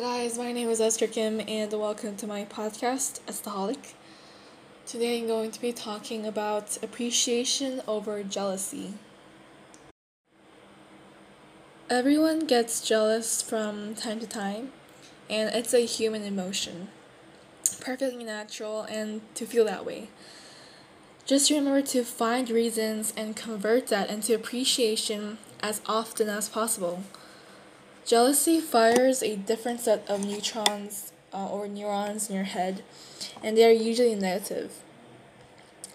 guys, my name is Esther Kim, and welcome to my podcast, Estaholic. Today I'm going to be talking about appreciation over jealousy. Everyone gets jealous from time to time, and it's a human emotion. Perfectly natural and to feel that way. Just remember to find reasons and convert that into appreciation as often as possible. Jealousy fires a different set of neutrons uh, or neurons in your head, and they are usually negative.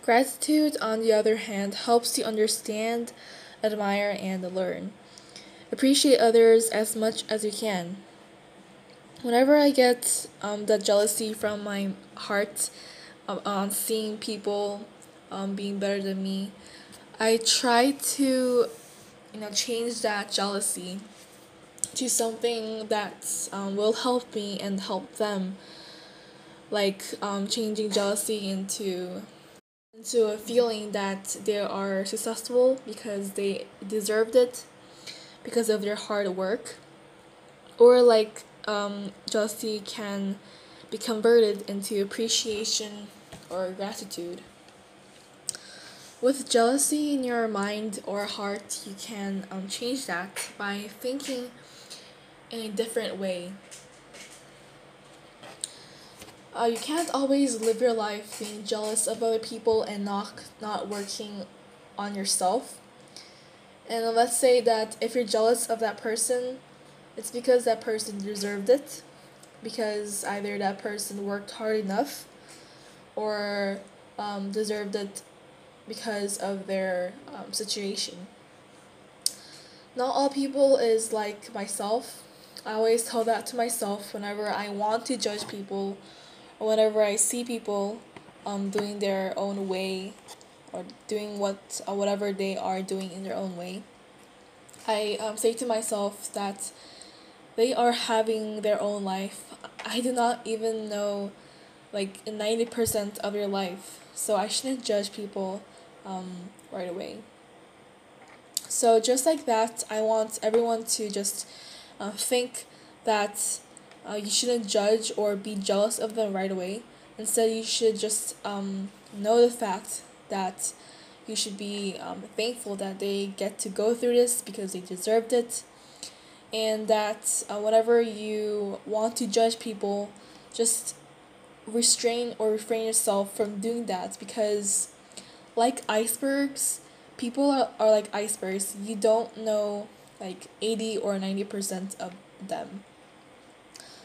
Gratitude, on the other hand, helps you understand, admire, and learn. Appreciate others as much as you can. Whenever I get um, that jealousy from my heart um, on seeing people um, being better than me, I try to, you know, change that jealousy to something that um, will help me and help them like um, changing jealousy into into a feeling that they are successful because they deserved it because of their hard work. Or like um, jealousy can be converted into appreciation or gratitude with jealousy in your mind or heart you can um, change that by thinking in a different way. Uh, you can't always live your life being jealous of other people and not not working on yourself. And let's say that if you're jealous of that person, it's because that person deserved it, because either that person worked hard enough, or um, deserved it because of their um, situation. Not all people is like myself I always tell that to myself whenever I want to judge people or whenever I see people um, doing their own way or doing what uh, whatever they are doing in their own way. I um, say to myself that they are having their own life. I do not even know like 90% of your life. So I shouldn't judge people um, right away. So just like that, I want everyone to just uh, think that uh, you shouldn't judge or be jealous of them right away. Instead, you should just um, know the fact that you should be um, thankful that they get to go through this because they deserved it. And that uh, whenever you want to judge people, just restrain or refrain yourself from doing that because, like icebergs, people are, are like icebergs. You don't know like 80 or 90% of them.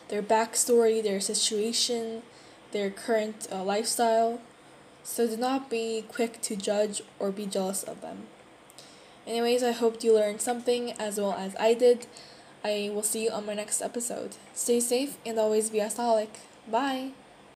Their backstory, their situation, their current uh, lifestyle. So do not be quick to judge or be jealous of them. Anyways, I hope you learned something as well as I did. I will see you on my next episode. Stay safe and always be a Bye!